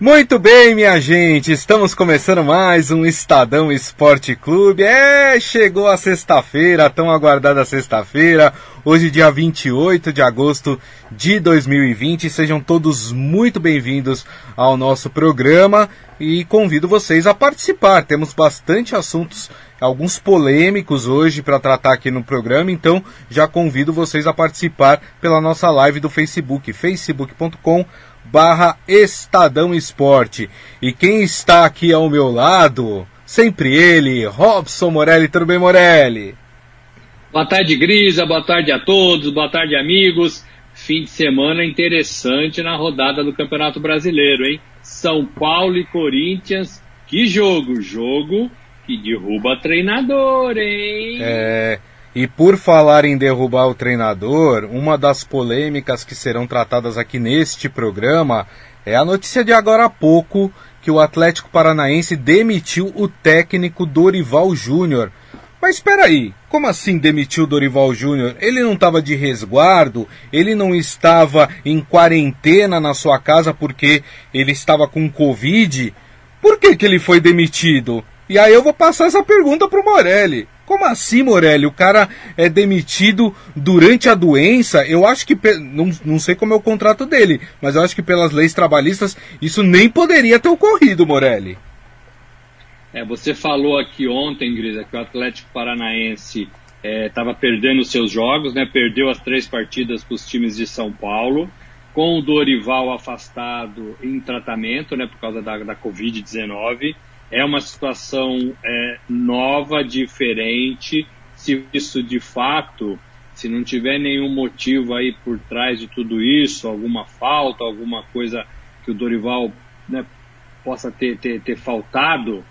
Muito bem, minha gente, estamos começando mais um Estadão Esporte Clube. É, chegou a sexta-feira, tão aguardada sexta-feira, hoje dia 28 de agosto de 2020. Sejam todos muito bem-vindos ao nosso programa e convido vocês a participar. Temos bastante assuntos, alguns polêmicos hoje para tratar aqui no programa, então já convido vocês a participar pela nossa live do Facebook, facebook.com barra Estadão Esporte. E quem está aqui ao meu lado, sempre ele, Robson Morelli. Tudo bem, Morelli? Boa tarde, Grisa. Boa tarde a todos. Boa tarde, amigos. Fim de semana interessante na rodada do Campeonato Brasileiro, hein? São Paulo e Corinthians. Que jogo! Jogo que derruba treinador, hein? É. E por falar em derrubar o treinador, uma das polêmicas que serão tratadas aqui neste programa é a notícia de agora há pouco que o Atlético Paranaense demitiu o técnico Dorival Júnior. Mas espera aí, como assim demitiu Dorival Júnior? Ele não estava de resguardo? Ele não estava em quarentena na sua casa porque ele estava com Covid? Por que, que ele foi demitido? E aí eu vou passar essa pergunta para o Morelli. Como assim, Morelli? O cara é demitido durante a doença? Eu acho que. Não, não sei como é o contrato dele, mas eu acho que pelas leis trabalhistas isso nem poderia ter ocorrido, Morelli. É, você falou aqui ontem, Grisa, que o Atlético Paranaense estava é, perdendo seus jogos, né? Perdeu as três partidas para os times de São Paulo, com o Dorival afastado em tratamento, né? Por causa da, da Covid-19 é uma situação é, nova, diferente. Se isso de fato, se não tiver nenhum motivo aí por trás de tudo isso, alguma falta, alguma coisa que o Dorival né, possa ter, ter, ter faltado,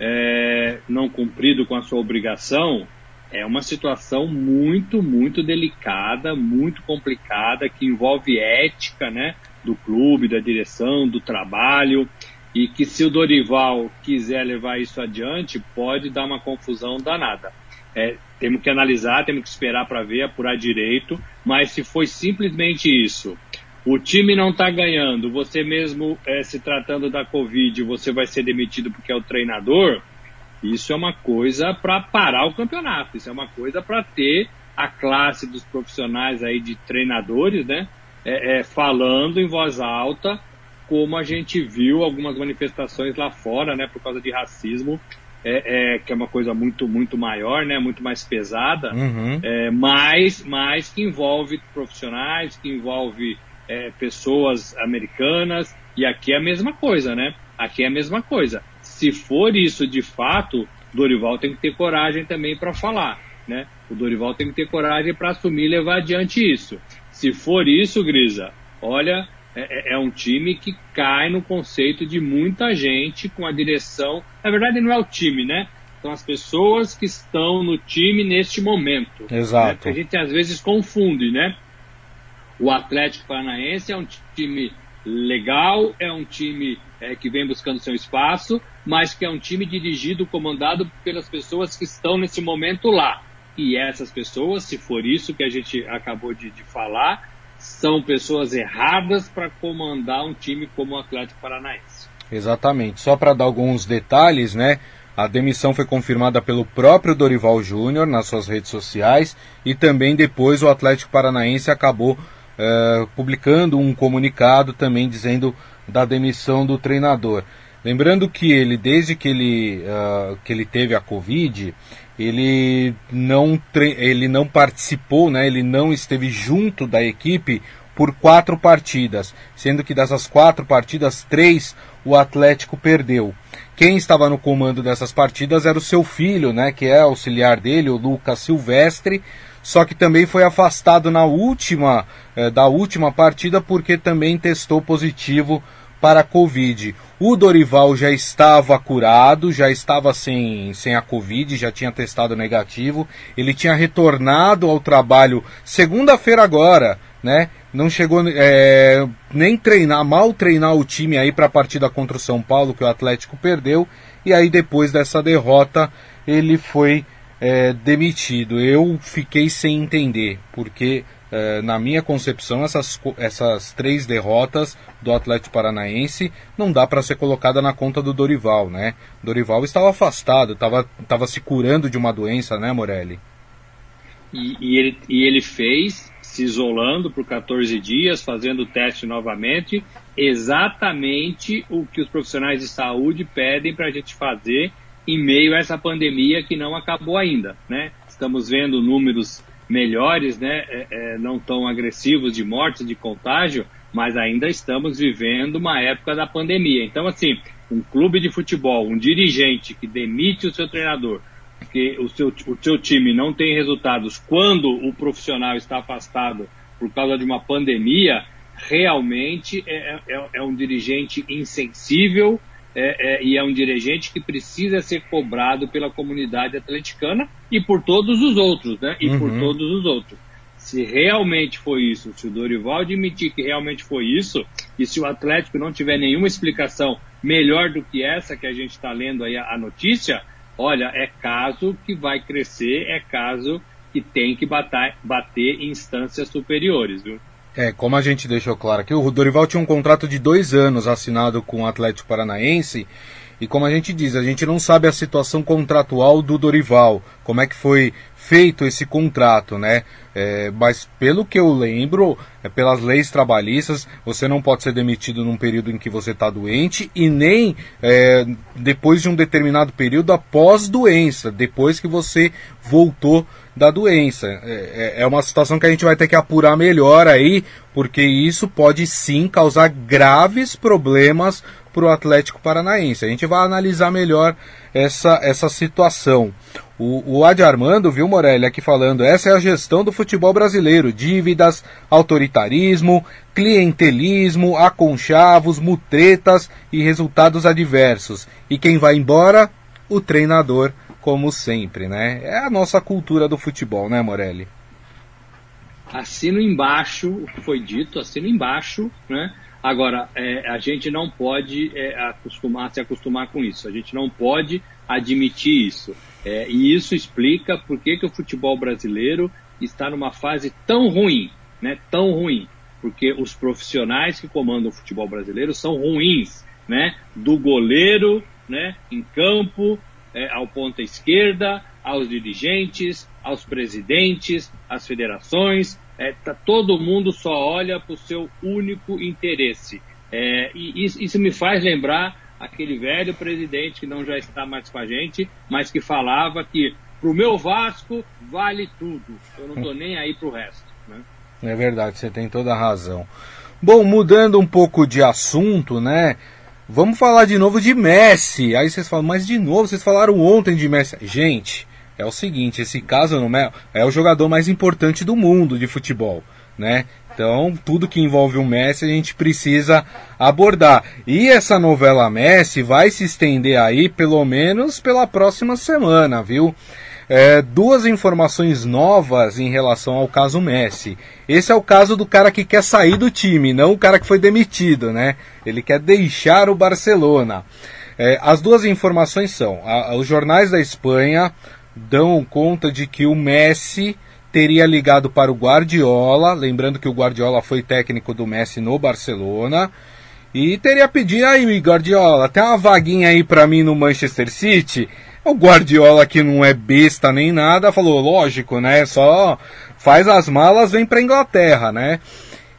é, não cumprido com a sua obrigação, é uma situação muito, muito delicada, muito complicada, que envolve ética né, do clube, da direção, do trabalho e que se o Dorival quiser levar isso adiante, pode dar uma confusão danada. É, temos que analisar, temos que esperar para ver, apurar direito, mas se foi simplesmente isso, o time não está ganhando, você mesmo é, se tratando da Covid, você vai ser demitido porque é o treinador, isso é uma coisa para parar o campeonato, isso é uma coisa para ter a classe dos profissionais aí de treinadores, né, é, é, falando em voz alta como a gente viu algumas manifestações lá fora, né, por causa de racismo, é, é, que é uma coisa muito, muito maior, né, muito mais pesada, uhum. é, mas, mas que envolve profissionais, que envolve é, pessoas americanas, e aqui é a mesma coisa, né? Aqui é a mesma coisa. Se for isso de fato, Dorival tem que ter coragem também para falar, né? O Dorival tem que ter coragem para assumir e levar adiante isso. Se for isso, Grisa, olha, é, é, é, um time que cai no conceito de muita gente com a direção. Na verdade, não é o time, né? São as pessoas que estão no time neste momento. Né? Exato. Né? A gente às vezes confunde, né? O Atlético Paranaense é um time legal, é um time é, que vem buscando seu espaço, mas que é um time dirigido, comandado pelas pessoas que estão nesse momento lá. E essas pessoas, se for isso que a gente acabou de, de falar, são pessoas erradas para comandar um time como o Atlético Paranaense. Exatamente. Só para dar alguns detalhes, né? A demissão foi confirmada pelo próprio Dorival Júnior nas suas redes sociais e também depois o Atlético Paranaense acabou uh, publicando um comunicado também dizendo da demissão do treinador. Lembrando que ele, desde que ele, uh, que ele teve a Covid, ele não, ele não participou, né, ele não esteve junto da equipe por quatro partidas, sendo que dessas quatro partidas, três o Atlético perdeu. Quem estava no comando dessas partidas era o seu filho, né, que é auxiliar dele, o Lucas Silvestre, só que também foi afastado na última, eh, da última partida porque também testou positivo para a Covid. O Dorival já estava curado, já estava sem, sem a Covid, já tinha testado negativo. Ele tinha retornado ao trabalho segunda-feira agora, né? Não chegou é, nem treinar, mal treinar o time aí para a partida contra o São Paulo, que o Atlético perdeu. E aí depois dessa derrota ele foi é, demitido. Eu fiquei sem entender, porque na minha concepção, essas, essas três derrotas do Atlético Paranaense não dá para ser colocada na conta do Dorival, né? Dorival estava afastado, estava, estava se curando de uma doença, né, Morelli? E, e, ele, e ele fez, se isolando por 14 dias, fazendo o teste novamente, exatamente o que os profissionais de saúde pedem para a gente fazer em meio a essa pandemia que não acabou ainda, né? Estamos vendo números melhores, né, é, é, não tão agressivos de morte, de contágio, mas ainda estamos vivendo uma época da pandemia. Então, assim, um clube de futebol, um dirigente que demite o seu treinador, porque o seu, o seu time não tem resultados quando o profissional está afastado por causa de uma pandemia, realmente é, é, é um dirigente insensível, é, é, e é um dirigente que precisa ser cobrado pela comunidade atleticana e por todos os outros, né? E uhum. por todos os outros. Se realmente foi isso, se o Dorival admitir que realmente foi isso, e se o Atlético não tiver nenhuma explicação melhor do que essa que a gente está lendo aí a, a notícia, olha, é caso que vai crescer, é caso que tem que bater, bater em instâncias superiores, viu? É, como a gente deixou claro aqui, o Dorival tinha um contrato de dois anos assinado com o Atlético Paranaense. E como a gente diz, a gente não sabe a situação contratual do Dorival, como é que foi feito esse contrato, né? É, mas pelo que eu lembro, é, pelas leis trabalhistas, você não pode ser demitido num período em que você está doente e nem é, depois de um determinado período após doença, depois que você voltou da doença. É, é, é uma situação que a gente vai ter que apurar melhor aí, porque isso pode sim causar graves problemas para o Atlético Paranaense. A gente vai analisar melhor essa, essa situação. O, o Adi Armando, viu, Morelli, aqui falando, essa é a gestão do futebol brasileiro. Dívidas, autoritarismo, clientelismo, aconchavos, mutretas e resultados adversos. E quem vai embora? O treinador como sempre, né? É a nossa cultura do futebol, né, Morelli? Assino embaixo o que foi dito, assino embaixo, né? Agora, é, a gente não pode é, acostumar, se acostumar com isso, a gente não pode admitir isso. É, e isso explica por que, que o futebol brasileiro está numa fase tão ruim, né? Tão ruim. Porque os profissionais que comandam o futebol brasileiro são ruins, né? Do goleiro, né? Em campo, é, ao ponta esquerda, aos dirigentes, aos presidentes, às federações. É, tá, todo mundo só olha para o seu único interesse. É, e isso, isso, me faz lembrar aquele velho presidente que não já está mais com a gente, mas que falava que para o meu Vasco vale tudo. Eu não estou nem aí para o resto. Né? É verdade, você tem toda a razão. Bom, mudando um pouco de assunto, né? Vamos falar de novo de Messi. Aí vocês falam, mas de novo, vocês falaram ontem de Messi. Gente, é o seguinte, esse caso não é, é o jogador mais importante do mundo de futebol, né? Então, tudo que envolve o Messi a gente precisa abordar. E essa novela Messi vai se estender aí pelo menos pela próxima semana, viu? É, duas informações novas em relação ao caso Messi. Esse é o caso do cara que quer sair do time, não o cara que foi demitido, né? Ele quer deixar o Barcelona. É, as duas informações são: a, os jornais da Espanha dão conta de que o Messi teria ligado para o Guardiola, lembrando que o Guardiola foi técnico do Messi no Barcelona. E teria pedido aí, Guardiola, tem uma vaguinha aí para mim no Manchester City. O Guardiola, que não é besta nem nada, falou: lógico, né? Só faz as malas, vem para Inglaterra, né?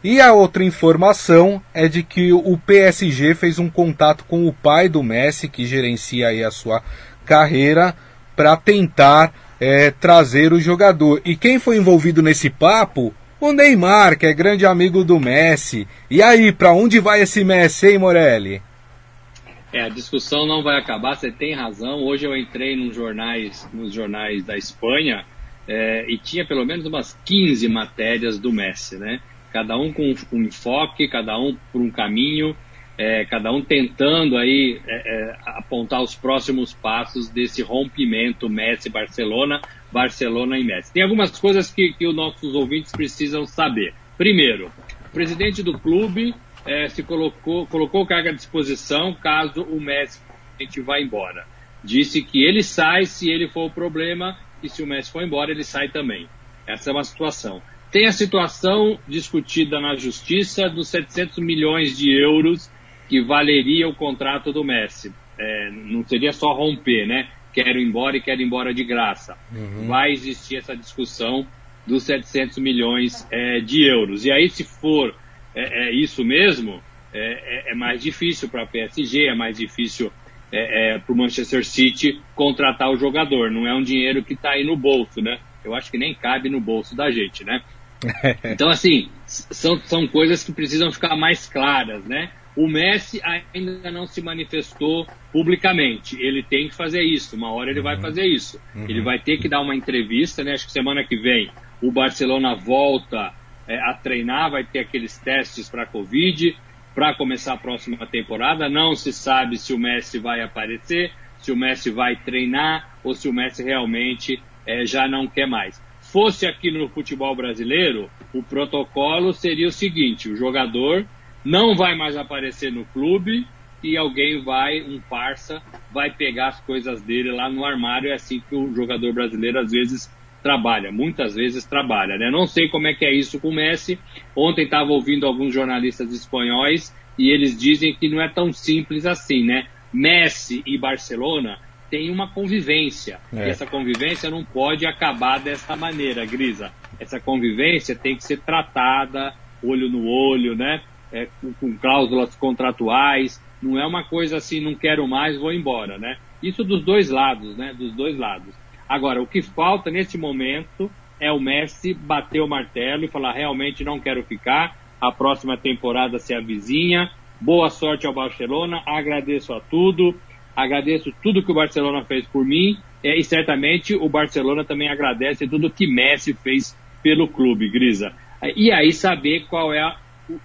E a outra informação é de que o PSG fez um contato com o pai do Messi, que gerencia aí a sua carreira, para tentar é, trazer o jogador. E quem foi envolvido nesse papo? O Neymar, que é grande amigo do Messi. E aí, para onde vai esse Messi, hein, Morelli? É, a discussão não vai acabar, você tem razão. Hoje eu entrei nos jornais, nos jornais da Espanha é, e tinha pelo menos umas 15 matérias do Messi, né? Cada um com um enfoque, cada um por um caminho, é, cada um tentando aí é, é apontar os próximos passos desse rompimento Messi-Barcelona, Barcelona e Messi. Tem algumas coisas que, que os nossos ouvintes precisam saber. Primeiro, o presidente do clube é, se colocou, colocou carga à disposição caso o Messi a gente vá embora. Disse que ele sai se ele for o problema e se o Messi for embora ele sai também. Essa é uma situação. tem a situação discutida na justiça dos 700 milhões de euros que valeria o contrato do Messi. É, não seria só romper, né? Quero ir embora e quero ir embora de graça. Uhum. Vai existir essa discussão dos 700 milhões é, de euros. E aí, se for é, é isso mesmo, é, é, é mais difícil para a PSG, é mais difícil para o Manchester City contratar o jogador. Não é um dinheiro que está aí no bolso, né? Eu acho que nem cabe no bolso da gente, né? Então, assim, são, são coisas que precisam ficar mais claras, né? O Messi ainda não se manifestou publicamente. Ele tem que fazer isso. Uma hora ele uhum. vai fazer isso. Uhum. Ele vai ter que dar uma entrevista, né? Acho que semana que vem o Barcelona volta é, a treinar, vai ter aqueles testes para Covid para começar a próxima temporada. Não se sabe se o Messi vai aparecer, se o Messi vai treinar ou se o Messi realmente é, já não quer mais fosse aqui no futebol brasileiro, o protocolo seria o seguinte: o jogador não vai mais aparecer no clube e alguém vai, um parça, vai pegar as coisas dele lá no armário. É assim que o jogador brasileiro às vezes trabalha, muitas vezes trabalha. Né? Não sei como é que é isso com o Messi. Ontem estava ouvindo alguns jornalistas espanhóis e eles dizem que não é tão simples assim, né? Messi e Barcelona tem uma convivência. É. E essa convivência não pode acabar dessa maneira, Grisa. Essa convivência tem que ser tratada olho no olho, né? É, com, com, cláusulas contratuais. Não é uma coisa assim, não quero mais, vou embora, né? Isso dos dois lados, né? Dos dois lados. Agora, o que falta nesse momento é o Messi bater o martelo e falar realmente não quero ficar. A próxima temporada se avizinha. Boa sorte ao Barcelona. Agradeço a tudo agradeço tudo que o Barcelona fez por mim é, e certamente o Barcelona também agradece tudo que Messi fez pelo clube, Grisa. E aí saber qual é a,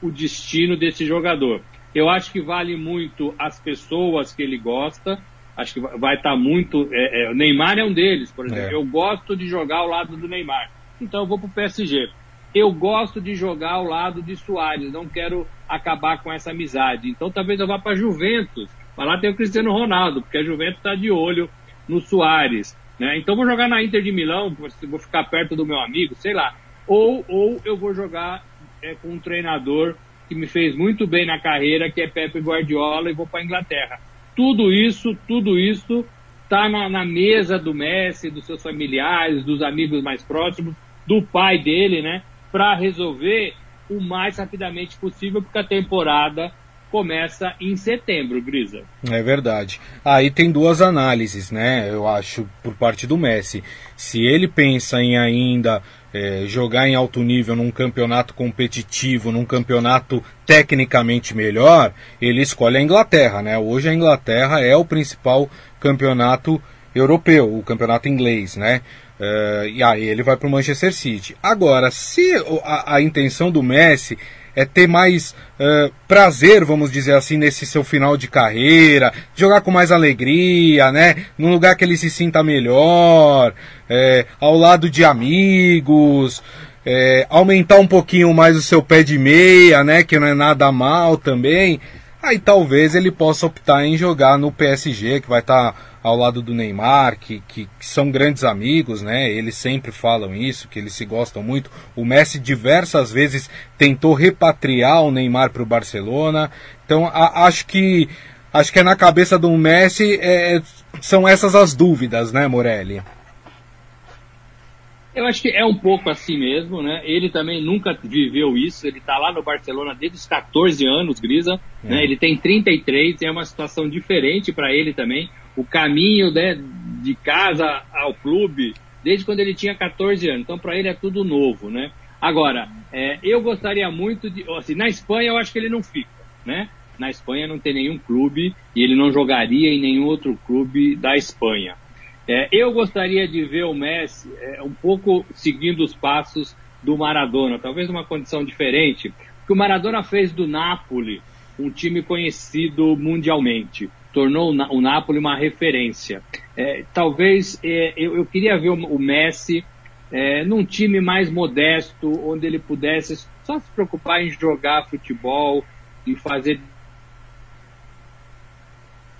o destino desse jogador. Eu acho que vale muito as pessoas que ele gosta. Acho que vai estar tá muito. É, é, o Neymar é um deles, por exemplo. É. Eu gosto de jogar ao lado do Neymar. Então eu vou para o PSG. Eu gosto de jogar ao lado de Soares. Não quero acabar com essa amizade. Então talvez eu vá para Juventus mas lá tem o Cristiano Ronaldo, porque a Juventus está de olho no Soares. Né? Então vou jogar na Inter de Milão, vou ficar perto do meu amigo, sei lá. Ou, ou eu vou jogar é, com um treinador que me fez muito bem na carreira, que é Pepe Guardiola, e vou para a Inglaterra. Tudo isso, tudo isso está na, na, mesa do Messi, dos seus familiares, dos amigos mais próximos, do pai dele, né? Para resolver o mais rapidamente possível, porque a temporada começa em setembro, Grisa. É verdade. Aí tem duas análises, né? Eu acho, por parte do Messi. Se ele pensa em ainda é, jogar em alto nível num campeonato competitivo, num campeonato tecnicamente melhor, ele escolhe a Inglaterra, né? Hoje a Inglaterra é o principal campeonato europeu, o campeonato inglês, né? Uh, e aí ele vai para o Manchester City. Agora, se a, a intenção do Messi é ter mais uh, prazer, vamos dizer assim, nesse seu final de carreira, jogar com mais alegria, né? Num lugar que ele se sinta melhor, é, ao lado de amigos, é, aumentar um pouquinho mais o seu pé de meia, né? Que não é nada mal também. Aí talvez ele possa optar em jogar no PSG, que vai estar tá ao lado do Neymar, que, que, que, são grandes amigos, né? Eles sempre falam isso, que eles se gostam muito. O Messi diversas vezes tentou repatriar o Neymar para o Barcelona. Então a, acho que acho que é na cabeça do Messi é, são essas as dúvidas, né, Morelli? Eu acho que é um pouco assim mesmo, né? Ele também nunca viveu isso. Ele está lá no Barcelona desde os 14 anos, Grisa. É. Né? Ele tem 33, é uma situação diferente para ele também o caminho né, de casa ao clube desde quando ele tinha 14 anos. Então, para ele é tudo novo, né? Agora, é, eu gostaria muito de. Assim, na Espanha, eu acho que ele não fica, né? Na Espanha não tem nenhum clube e ele não jogaria em nenhum outro clube da Espanha. É, eu gostaria de ver o Messi é, um pouco seguindo os passos do Maradona, talvez numa condição diferente, que o Maradona fez do Napoli um time conhecido mundialmente tornou o Napoli uma referência. É, talvez é, eu, eu, queria ver o, o Messi é, num time mais modesto, onde ele pudesse só se preocupar em jogar futebol e fazer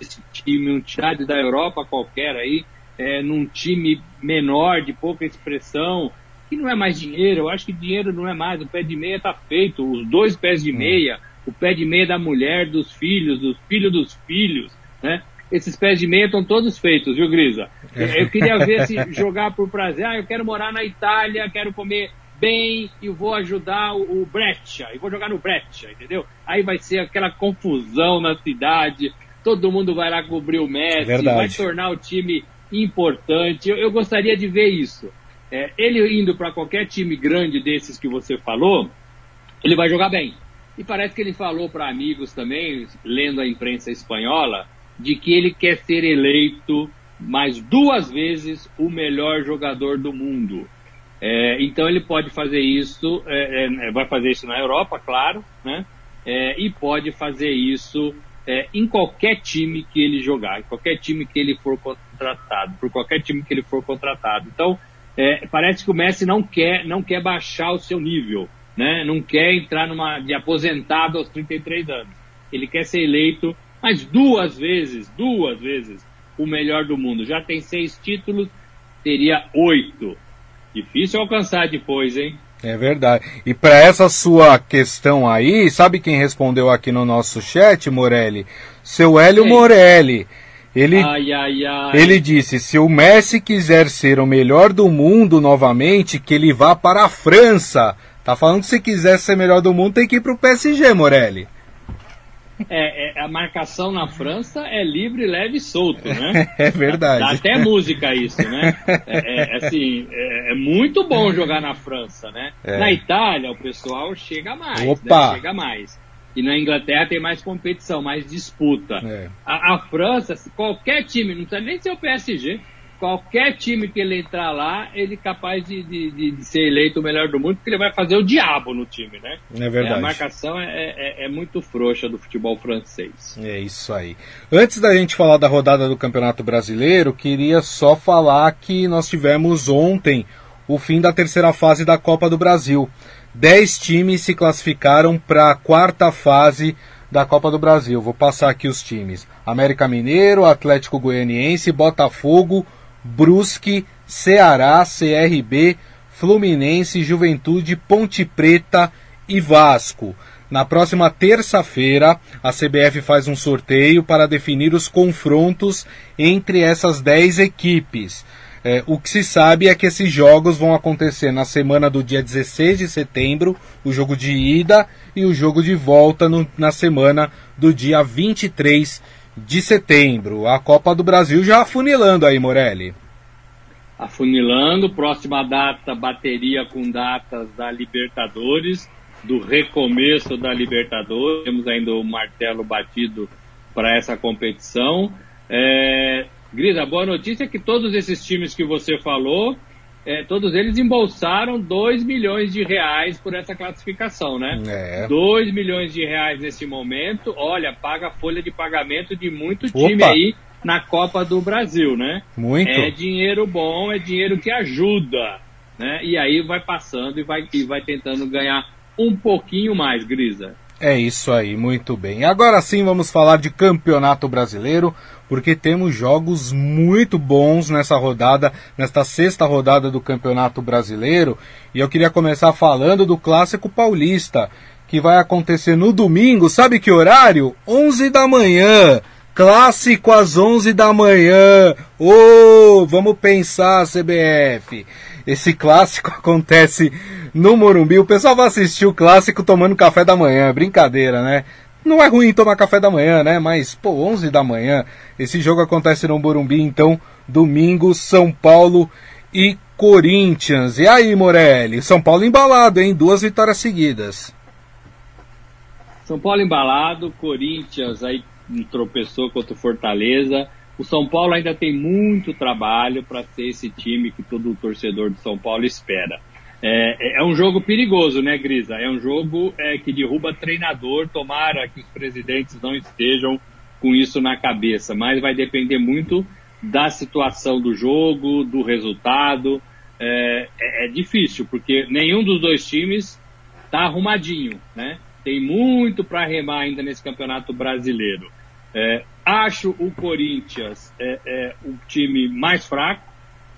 esse time, um da Europa qualquer aí, é, num time menor, de pouca expressão, que não é mais dinheiro, eu acho que dinheiro não é mais, o pé de meia está feito, os dois pés de hum. meia, o pé de meia da mulher, dos filhos, dos filhos dos filhos, né? Esses pés de meia estão todos feitos, viu, Grisa? É. Eu queria ver se jogar por prazer. Ah, eu quero morar na Itália, quero comer bem e vou ajudar o, o Breccia, e vou jogar no Breccia, entendeu? Aí vai ser aquela confusão na cidade, todo mundo vai lá cobrir o Messi, Verdade. vai tornar o time importante. Eu, eu gostaria de ver isso. É, ele indo para qualquer time grande desses que você falou, ele vai jogar bem. E parece que ele falou para amigos também, lendo a imprensa espanhola, de que ele quer ser eleito mais duas vezes o melhor jogador do mundo. É, então ele pode fazer isso, é, é, vai fazer isso na Europa, claro, né? É, e pode fazer isso é, em qualquer time que ele jogar, em qualquer time que ele for contratado, por qualquer time que ele for contratado. Então é, parece que o Messi não quer, não quer baixar o seu nível, né? Não quer entrar numa de aposentado aos 33 anos. Ele quer ser eleito mais duas vezes, duas vezes o melhor do mundo. Já tem seis títulos, teria oito. Difícil alcançar depois, hein? É verdade. E para essa sua questão aí, sabe quem respondeu aqui no nosso chat, Morelli? Seu Hélio. Morelli. Ele, ai, ai, ai. ele disse: se o Messi quiser ser o melhor do mundo novamente, que ele vá para a França. Tá falando que se quiser ser melhor do mundo, tem que ir para o PSG, Morelli. É, é, a marcação na França é livre, leve e solto, né? É verdade. Dá, até música isso, né? É, é assim, é, é, muito bom jogar na França, né? É. Na Itália, o pessoal chega mais, né? Opa. Né? chega mais. E na Inglaterra tem mais competição, mais disputa. É. A, a, França, qualquer time, não precisa nem ser o PSG, qualquer time que ele entrar lá, ele é capaz de, de, de, ser eleito o melhor do mundo, porque ele vai fazer o diabo no time, né? É verdade. a marcação é, é, é, muito frouxa do futebol francês. É isso aí. Antes da gente falar da rodada do Campeonato Brasileiro, queria só falar que nós tivemos ontem o fim da terceira fase da Copa do Brasil. Dez times se classificaram para a quarta fase da Copa do Brasil. Vou passar aqui os times: América Mineiro, Atlético Goianiense, Botafogo, Brusque, Ceará, CRB, Fluminense, Juventude, Ponte Preta e Vasco. Na próxima terça-feira, a CBF faz um sorteio para definir os confrontos entre essas 10 equipes. É, o que se sabe é que esses jogos vão acontecer na semana do dia 16 de setembro, o jogo de ida, e o jogo de volta no, na semana do dia 23 de setembro. A Copa do Brasil já afunilando aí, Morelli. Afunilando, próxima data bateria com datas da Libertadores, do recomeço da Libertadores. Temos ainda o martelo batido para essa competição. É, Grisa, boa notícia é que todos esses times que você falou, é, todos eles embolsaram 2 milhões de reais por essa classificação, né? É. 2 milhões de reais nesse momento, olha, paga a folha de pagamento de muito time Opa. aí na Copa do Brasil, né? Muito. É dinheiro bom, é dinheiro que ajuda, né? E aí vai passando e vai, e vai tentando ganhar um pouquinho mais, Grisa. É isso aí, muito bem. Agora sim vamos falar de Campeonato Brasileiro, porque temos jogos muito bons nessa rodada, nesta sexta rodada do Campeonato Brasileiro. E eu queria começar falando do Clássico Paulista, que vai acontecer no domingo, sabe que horário? 11 da manhã. Clássico às 11 da manhã. Ô, oh, vamos pensar, CBF. Esse clássico acontece no Morumbi. O pessoal vai assistir o clássico tomando café da manhã. Brincadeira, né? Não é ruim tomar café da manhã, né? Mas, pô, 11 da manhã. Esse jogo acontece no Morumbi, então, domingo, São Paulo e Corinthians. E aí, Morelli? São Paulo embalado, hein? Duas vitórias seguidas. São Paulo embalado, Corinthians aí tropeçou contra o Fortaleza. O São Paulo ainda tem muito trabalho para ser esse time que todo torcedor de São Paulo espera. É, é, é um jogo perigoso, né, Grisa? É um jogo é, que derruba treinador. Tomara que os presidentes não estejam com isso na cabeça, mas vai depender muito da situação do jogo, do resultado. É, é, é difícil, porque nenhum dos dois times está arrumadinho, né? Tem muito para remar ainda nesse campeonato brasileiro. É, acho o Corinthians é, é, o time mais fraco,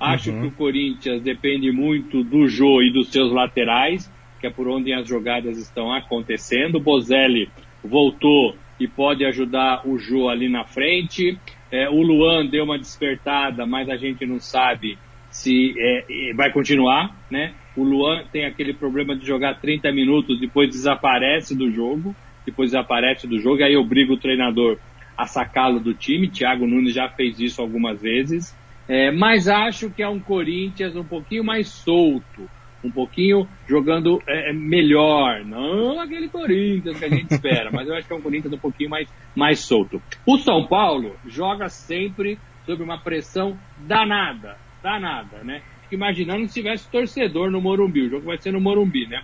Acho uhum. que o Corinthians depende muito do Jô e dos seus laterais, que é por onde as jogadas estão acontecendo. O Bozelli voltou e pode ajudar o Jô ali na frente. É, o Luan deu uma despertada, mas a gente não sabe se é, vai continuar, né? O Luan tem aquele problema de jogar 30 minutos, depois desaparece do jogo, depois desaparece do jogo, aí obriga o treinador a sacá-lo do time. Thiago Nunes já fez isso algumas vezes. É, mas acho que é um Corinthians um pouquinho mais solto, um pouquinho jogando é, é melhor, não aquele Corinthians que a gente espera, mas eu acho que é um Corinthians um pouquinho mais, mais solto. O São Paulo joga sempre sob uma pressão danada, danada, né? Imaginando se tivesse torcedor no Morumbi, o jogo vai ser no Morumbi, né?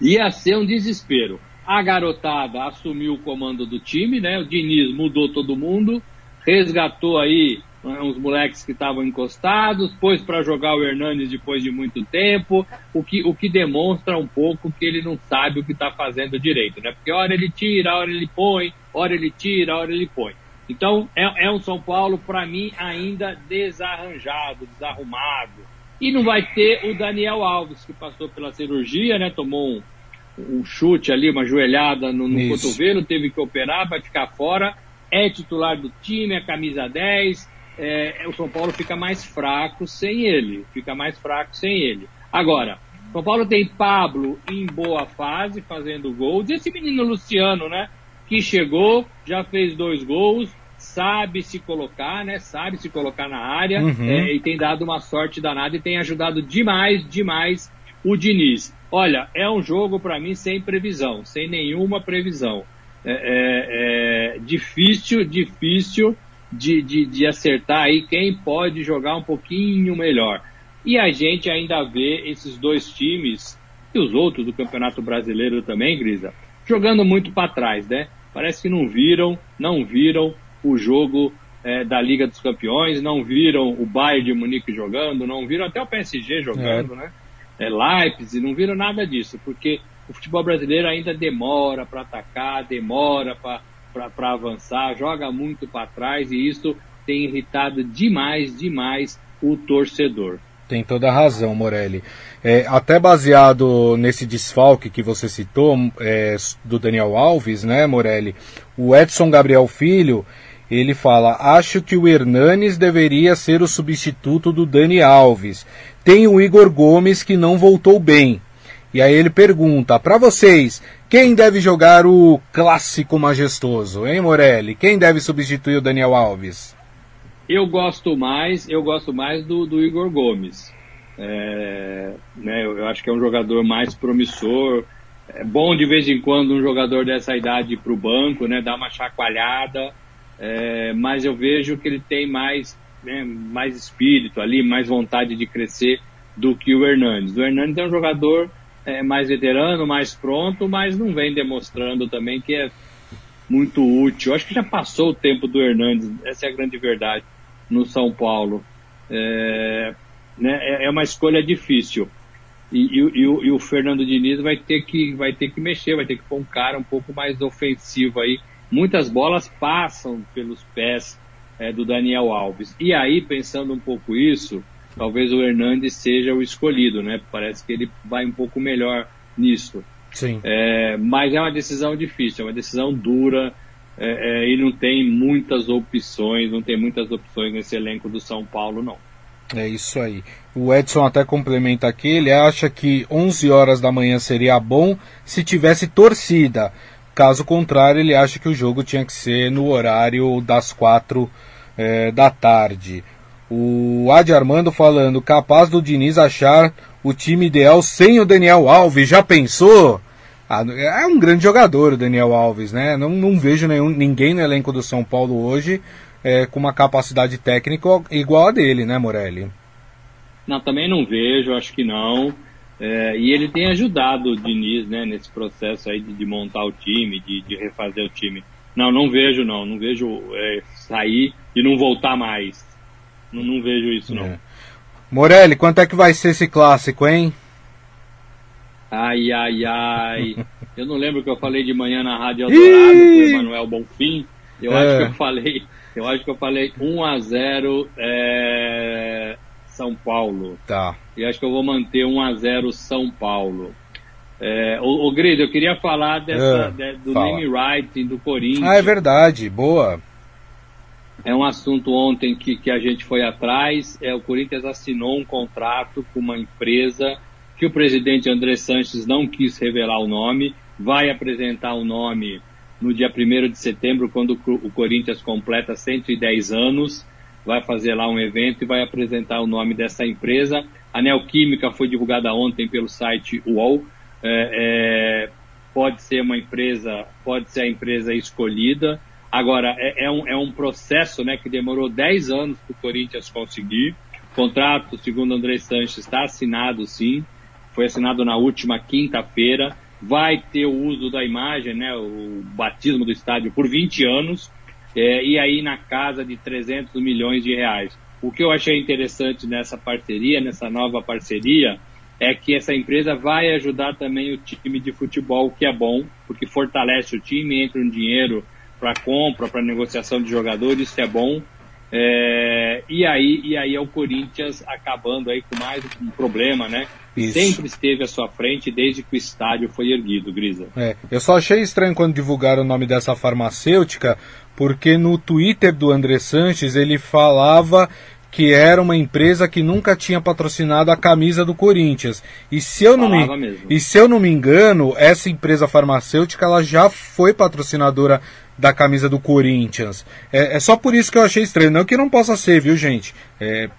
Ia ser um desespero. A garotada assumiu o comando do time, né? O Diniz mudou todo mundo, resgatou aí uns moleques que estavam encostados, pôs para jogar o Hernandes depois de muito tempo, o que, o que demonstra um pouco que ele não sabe o que está fazendo direito, né? Porque hora ele tira, hora ele põe, hora ele tira, hora ele põe. Então é, é um São Paulo, para mim, ainda desarranjado, desarrumado. E não vai ter o Daniel Alves, que passou pela cirurgia, né? Tomou um, um chute ali, uma joelhada no, no cotovelo, teve que operar, vai ficar fora. É titular do time, é camisa 10. É, o São Paulo fica mais fraco sem ele. Fica mais fraco sem ele. Agora, São Paulo tem Pablo em boa fase, fazendo gols. E esse menino Luciano, né? Que chegou, já fez dois gols, sabe se colocar, né? Sabe se colocar na área uhum. é, e tem dado uma sorte danada e tem ajudado demais, demais o Diniz. Olha, é um jogo para mim sem previsão, sem nenhuma previsão. É, é, é difícil, difícil de, de, de, acertar aí quem pode jogar um pouquinho melhor. E a gente ainda vê esses dois times e os outros do Campeonato Brasileiro também, Grisa, jogando muito para trás, né? Parece que não viram, não viram o jogo é, da Liga dos Campeões, não viram o Bayern de Munique jogando, não viram até o PSG jogando, é. né? é, Leipzig, não viram nada disso, porque o futebol brasileiro ainda demora para atacar, demora para avançar, joga muito para trás e isso tem irritado demais, demais o torcedor. Tem toda a razão, Morelli. É, até baseado nesse desfalque que você citou, é, do Daniel Alves, né, Morelli? O Edson Gabriel Filho, ele fala: Acho que o Hernanes deveria ser o substituto do Dani Alves. Tem o Igor Gomes que não voltou bem. E aí ele pergunta: para vocês, quem deve jogar o clássico majestoso, hein, Morelli? Quem deve substituir o Daniel Alves? Eu gosto mais, eu gosto mais do, do Igor Gomes. É, né, eu, eu acho que é um jogador mais promissor. É bom de vez em quando um jogador dessa idade para o banco, né, dar uma chacoalhada. É, mas eu vejo que ele tem mais né, mais espírito ali, mais vontade de crescer do que o Hernandes. O Hernandes é um jogador é, mais veterano, mais pronto, mas não vem demonstrando também que é muito útil. Acho que já passou o tempo do Hernandes, essa é a grande verdade, no São Paulo. É, né, é, é uma escolha difícil. E, e, e, o, e, o, Fernando Diniz vai ter, que, vai ter que mexer, vai ter que pôr um cara um pouco mais ofensivo aí. Muitas bolas passam pelos pés é, do Daniel Alves. E aí, pensando um pouco isso, talvez o Hernandes seja o escolhido, né? Parece que ele vai um pouco melhor nisso. Sim. É, mas é uma decisão difícil, é uma decisão dura é, é, e não tem muitas opções, não tem muitas opções nesse elenco do São Paulo, não. É isso aí. O Edson até complementa aqui, ele acha que 11 horas da manhã seria bom se tivesse torcida. Caso contrário, ele acha que o jogo tinha que ser no horário das quatro é, da tarde. O Adi Armando falando, capaz do Diniz achar o time ideal sem o Daniel Alves. Já pensou? Ah, é um grande jogador o Daniel Alves, né? Não, não vejo nenhum, ninguém no elenco do São Paulo hoje é, com uma capacidade técnica igual a dele, né, Morelli? Não, também não vejo, acho que não. É, e ele tem ajudado o Diniz né, nesse processo aí de, de montar o time, de, de, refazer o time. Não, não vejo não, não vejo é, sair e não voltar mais. Não, não vejo isso não. É. Morelli, quanto é que vai ser esse clássico, hein? Ai, ai, ai. eu não lembro o que eu falei de manhã na Rádio Eldorado com o Emanuel Bonfim. Eu acho que eu falei, eu acho que eu falei 1 a 0 é, São Paulo. Tá. E acho que eu vou manter 1 a 0 São Paulo. É, o, o Grido, eu queria falar dessa, É, de- do fala. name writing do Corinthians. Ah, é verdade, boa. É um assunto ontem que, que a gente foi atrás. É, o Corinthians assinou um contrato com uma empresa que o presidente André Sanches não quis revelar o nome. Vai apresentar o nome no dia 1 de setembro, quando o Corinthians completa 110 anos. Vai fazer lá um evento e vai apresentar o nome dessa empresa. A Neoquímica foi divulgada ontem pelo site UOL. É, é, pode ser uma empresa, pode ser a empresa escolhida. Agora, é, é um, é um processo né, que demorou 10 anos para o Corinthians conseguir. O contrato, segundo André Sanches, está assinado sim. Foi assinado na última quinta-feira. Vai ter o uso da imagem, né, o batismo do estádio, por 20 anos. é, e aí na casa de 300 milhões de reais. O que eu achei interessante nessa parceria, nessa nova parceria, é que essa empresa vai ajudar também o time de futebol, que é bom, porque fortalece o time, entra um dinheiro para compra, para negociação de jogadores, isso é bom. É, e aí e aí é o Corinthians acabando aí com mais um problema, né? Isso. Sempre esteve à sua frente desde que o estádio foi erguido, Grisa. É, eu só achei estranho quando divulgaram o nome dessa farmacêutica, porque no Twitter do André Sanches ele falava que era uma empresa que nunca tinha patrocinado a camisa do Corinthians. E se eu não me, mesmo. e se eu não me engano, essa empresa farmacêutica ela já foi patrocinadora da camisa do Corinthians. É, é só por isso que eu achei estranho. Não que não possa ser, viu, gente? É,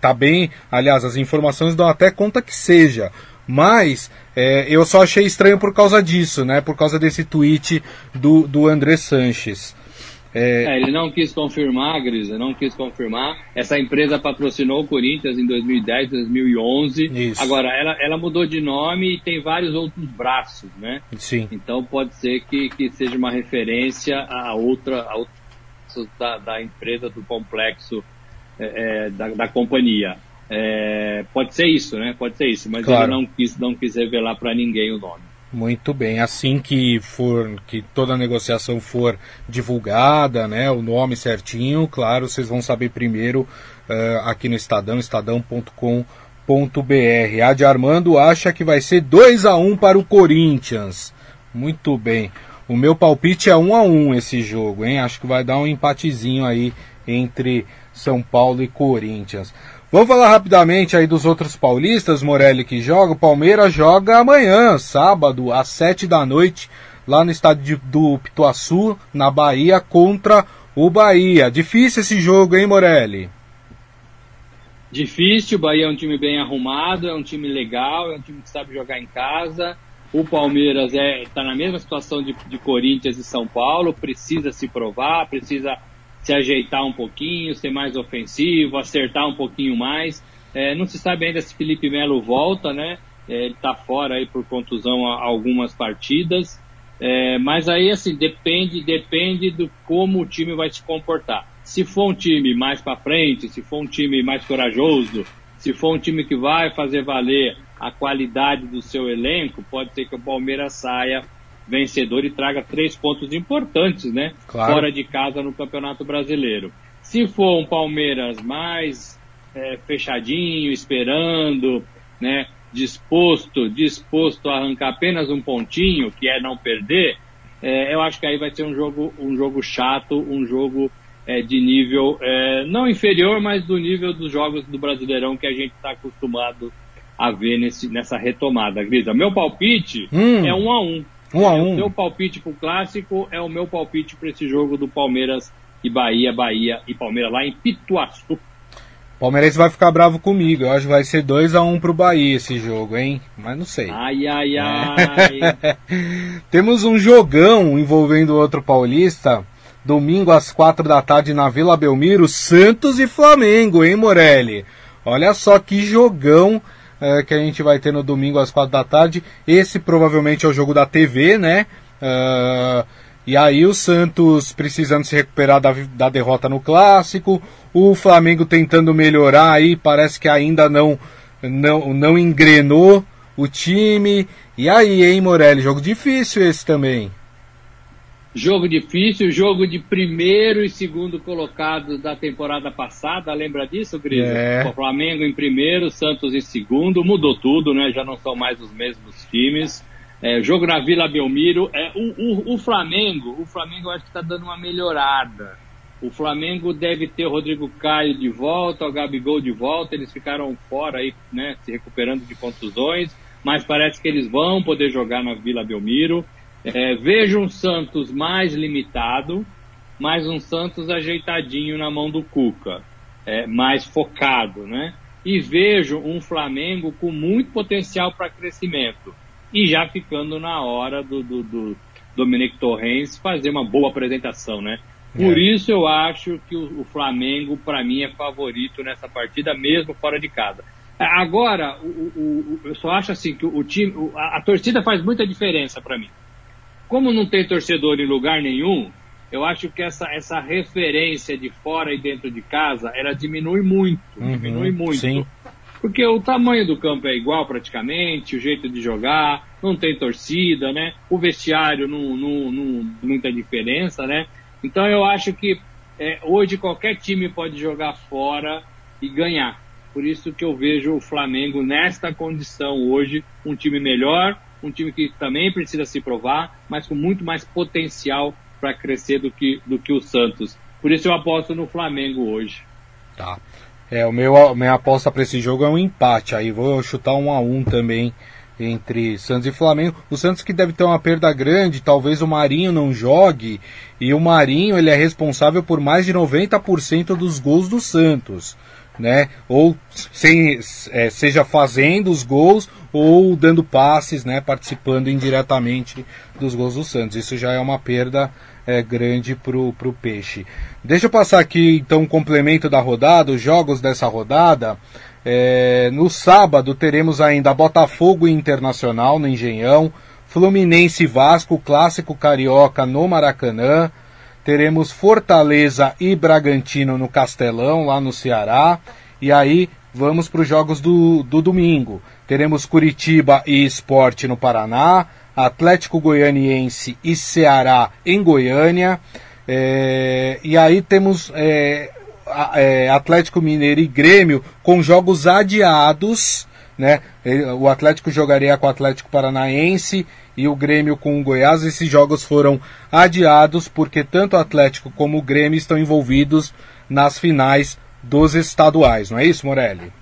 tá bem. Aliás, as informações dão até conta que seja. Mas é, eu só achei estranho por causa disso, né? Por causa desse tweet do, do André Sanches. É, É, ele não quis confirmar, Grisa, não quis confirmar. Essa empresa patrocinou o Corinthians em 2010, 2011. Isso. Agora, ela, ela mudou de nome e tem vários outros braços, né? sim. Então pode ser que, que seja uma referência a outra, a outra da, da empresa, do complexo é, é, da, da companhia. É, pode ser isso, né? Pode ser isso, mas Claro. ele não quis, não quis revelar para ninguém o nome. Muito bem. Assim que for, que toda a negociação for divulgada, né, o nome certinho, claro, vocês vão saber primeiro eh, aqui no Estadão, estadão.com.br. A de Armando acha que vai ser 2 a 1 para o Corinthians. Muito bem. O meu palpite é 1 a 1 esse jogo, hein? Acho que vai dar um empatezinho aí entre São Paulo e Corinthians. Vamos falar rapidamente aí dos outros paulistas, Morelli, que joga. O Palmeiras joga amanhã, sábado, às sete da noite, lá no estádio do Pituaçu, na Bahia, contra o Bahia. Difícil esse jogo, hein, Morelli? Difícil, o Bahia é um time bem arrumado, é um time legal, é um time que sabe jogar em casa. O Palmeiras está na mesma situação de, de Corinthians e São Paulo, precisa se provar, precisa se ajeitar um pouquinho, ser mais ofensivo, acertar um pouquinho mais. É, não se sabe ainda se Felipe Melo volta, né? É, ele está fora aí por contusão a, algumas partidas. É, mas aí, assim, depende, depende do como o time vai se comportar. Se for um time mais para frente, se for um time mais corajoso, se for um time que vai fazer valer a qualidade do seu elenco, pode ser que o Palmeiras saia vencedor e traga três pontos importantes, né? Claro. Fora de casa no Campeonato Brasileiro. Se for um Palmeiras mais é, fechadinho, esperando, né? Disposto, disposto a arrancar apenas um pontinho, que é não perder, é, eu acho que aí vai ser um jogo, um jogo chato, um jogo é, de nível é, não inferior, mas do nível dos jogos do Brasileirão que a gente está acostumado a ver nesse, nessa retomada, Grisa. Meu palpite Hum. é um a um. Um a É, O um. meu palpite pro clássico é o meu palpite para esse jogo do Palmeiras e Bahia, Bahia e Palmeiras lá em Pituaçu. Palmeirense vai ficar bravo comigo. Eu acho que vai ser 2 a 1 pro Bahia esse jogo, hein? Mas não sei. Ai, ai, ai. Temos um jogão envolvendo outro paulista. Domingo às quatro da tarde na Vila Belmiro, Santos e Flamengo, hein, Morelli? Olha só que jogão eh, que a gente vai ter no domingo às quatro da tarde. Esse provavelmente é o jogo da TV, né? Ah, e aí o Santos precisando se recuperar da, da derrota no clássico, o Flamengo tentando melhorar aí, parece que ainda não, não, não engrenou o time. E aí, hein, Morelli? Jogo difícil esse também. Jogo difícil, jogo de primeiro e segundo colocado da temporada passada, lembra disso, Grisa? É. O Flamengo em primeiro, Santos em segundo, mudou tudo, né? Já não são mais os mesmos times. É, jogo na Vila Belmiro. É, o, o, o Flamengo, o Flamengo acho que está dando uma melhorada. O Flamengo deve ter o Rodrigo Caio de volta, o Gabigol de volta. Eles ficaram fora aí, né? Se recuperando de contusões, mas parece que eles vão poder jogar na Vila Belmiro. É, vejo um Santos mais limitado, mas um Santos ajeitadinho na mão do Cuca, é, mais focado, né? E vejo um Flamengo com muito potencial para crescimento e já ficando na hora do, do, do Dominic Torrens fazer uma boa apresentação, né? Por é. isso eu acho que o, o Flamengo, para mim, é favorito nessa partida, mesmo fora de casa. Agora, o, o, eu só acho assim que o time, a, a torcida faz muita diferença para mim como não tem torcedor em lugar nenhum, eu acho que essa, essa referência de fora e dentro de casa, ela diminui muito, uhum, diminui muito. Sim. Porque o tamanho do campo é igual praticamente, o jeito de jogar, não tem torcida, né? O vestiário não, não, não muita diferença, né? Então eu acho que é, hoje qualquer time pode jogar fora e ganhar. Por isso que eu vejo o Flamengo nesta condição hoje, um time melhor, um time que também precisa se provar, mas com muito mais potencial para crescer do que, do que o Santos. Por isso eu aposto no Flamengo hoje. Tá. É, o meu minha aposta para esse jogo é um empate. Aí vou chutar um a um também entre Santos e Flamengo. O Santos que deve ter uma perda grande, talvez o Marinho não jogue, e o Marinho ele é responsável por mais de 90% dos gols do Santos né? Ou sem, é, seja fazendo os gols ou dando passes, né? Participando indiretamente dos gols do Santos. Isso já é uma perda é, grande pro, pro Peixe. Deixa eu passar aqui então um complemento da rodada, os jogos dessa rodada. É, no sábado teremos ainda Botafogo Internacional no Engenhão, Fluminense Vasco, clássico carioca no Maracanã. Teremos Fortaleza e Bragantino no Castelão, lá no Ceará. E aí vamos para os jogos do, do domingo. Teremos Curitiba e Esporte no Paraná, Atlético Goianiense e Ceará em Goiânia. É, e aí temos é, Atlético Mineiro e Grêmio com jogos adiados. Né? O Atlético jogaria com o Atlético Paranaense e o Grêmio com o Goiás. Esses jogos foram adiados porque tanto o Atlético como o Grêmio estão envolvidos nas finais dos estaduais, não é isso, Morelli?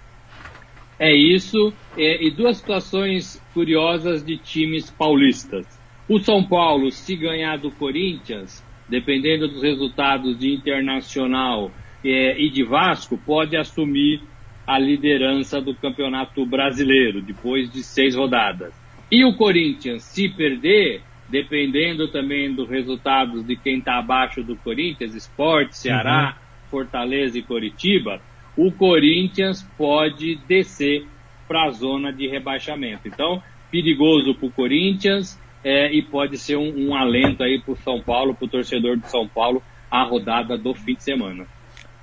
É isso, é, e duas situações curiosas de times paulistas. O São Paulo, se ganhar do Corinthians, dependendo dos resultados de Internacional é, e de Vasco, pode assumir a liderança do Campeonato Brasileiro, depois de seis rodadas. E o Corinthians, se perder, dependendo também dos resultados de quem está abaixo do Corinthians, Esporte, Ceará, uhum. Fortaleza e Coritiba, o Corinthians pode descer para a zona de rebaixamento. Então, perigoso para o Corinthians é, e pode ser um, um alento aí para o São Paulo, para o torcedor de São Paulo, a rodada do fim de semana.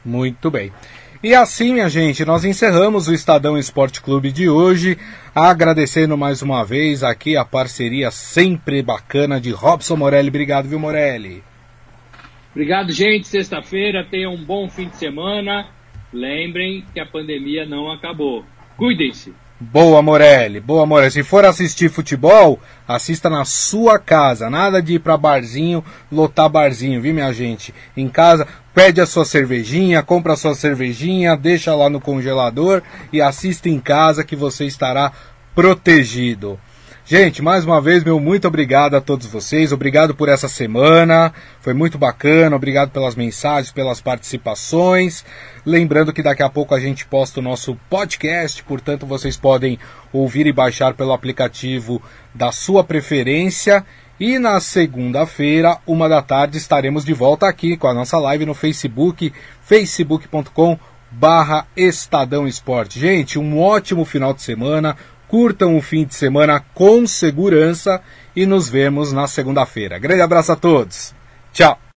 Muito bem. E assim, minha gente, nós encerramos o Estadão Esporte Clube de hoje, agradecendo mais uma vez aqui a parceria sempre bacana de Robson Morelli. Obrigado, viu, Morelli? Obrigado, gente. Sexta-feira, tenham um bom fim de semana. Lembrem que a pandemia não acabou. Cuidem-se. Boa, Morelli. Boa, Morelli. Se for assistir futebol, assista na sua casa. Nada de ir para barzinho, lotar barzinho, viu, minha gente? Em casa, pede a sua cervejinha, compra a sua cervejinha, deixa lá no congelador e assista em casa que você estará protegido. Gente, mais uma vez, meu muito obrigado a todos vocês. Obrigado por essa semana. Foi muito bacana. Obrigado pelas mensagens, pelas participações. Lembrando que daqui a pouco a gente posta o nosso podcast, portanto vocês podem ouvir e baixar pelo aplicativo da sua preferência. E na segunda-feira, uma da tarde, estaremos de volta aqui com a nossa live no Facebook, facebook.com barra Estadão Esporte. Gente, um ótimo final de semana, curtam o fim de semana com segurança e nos vemos na segunda-feira. Grande abraço a todos. Tchau.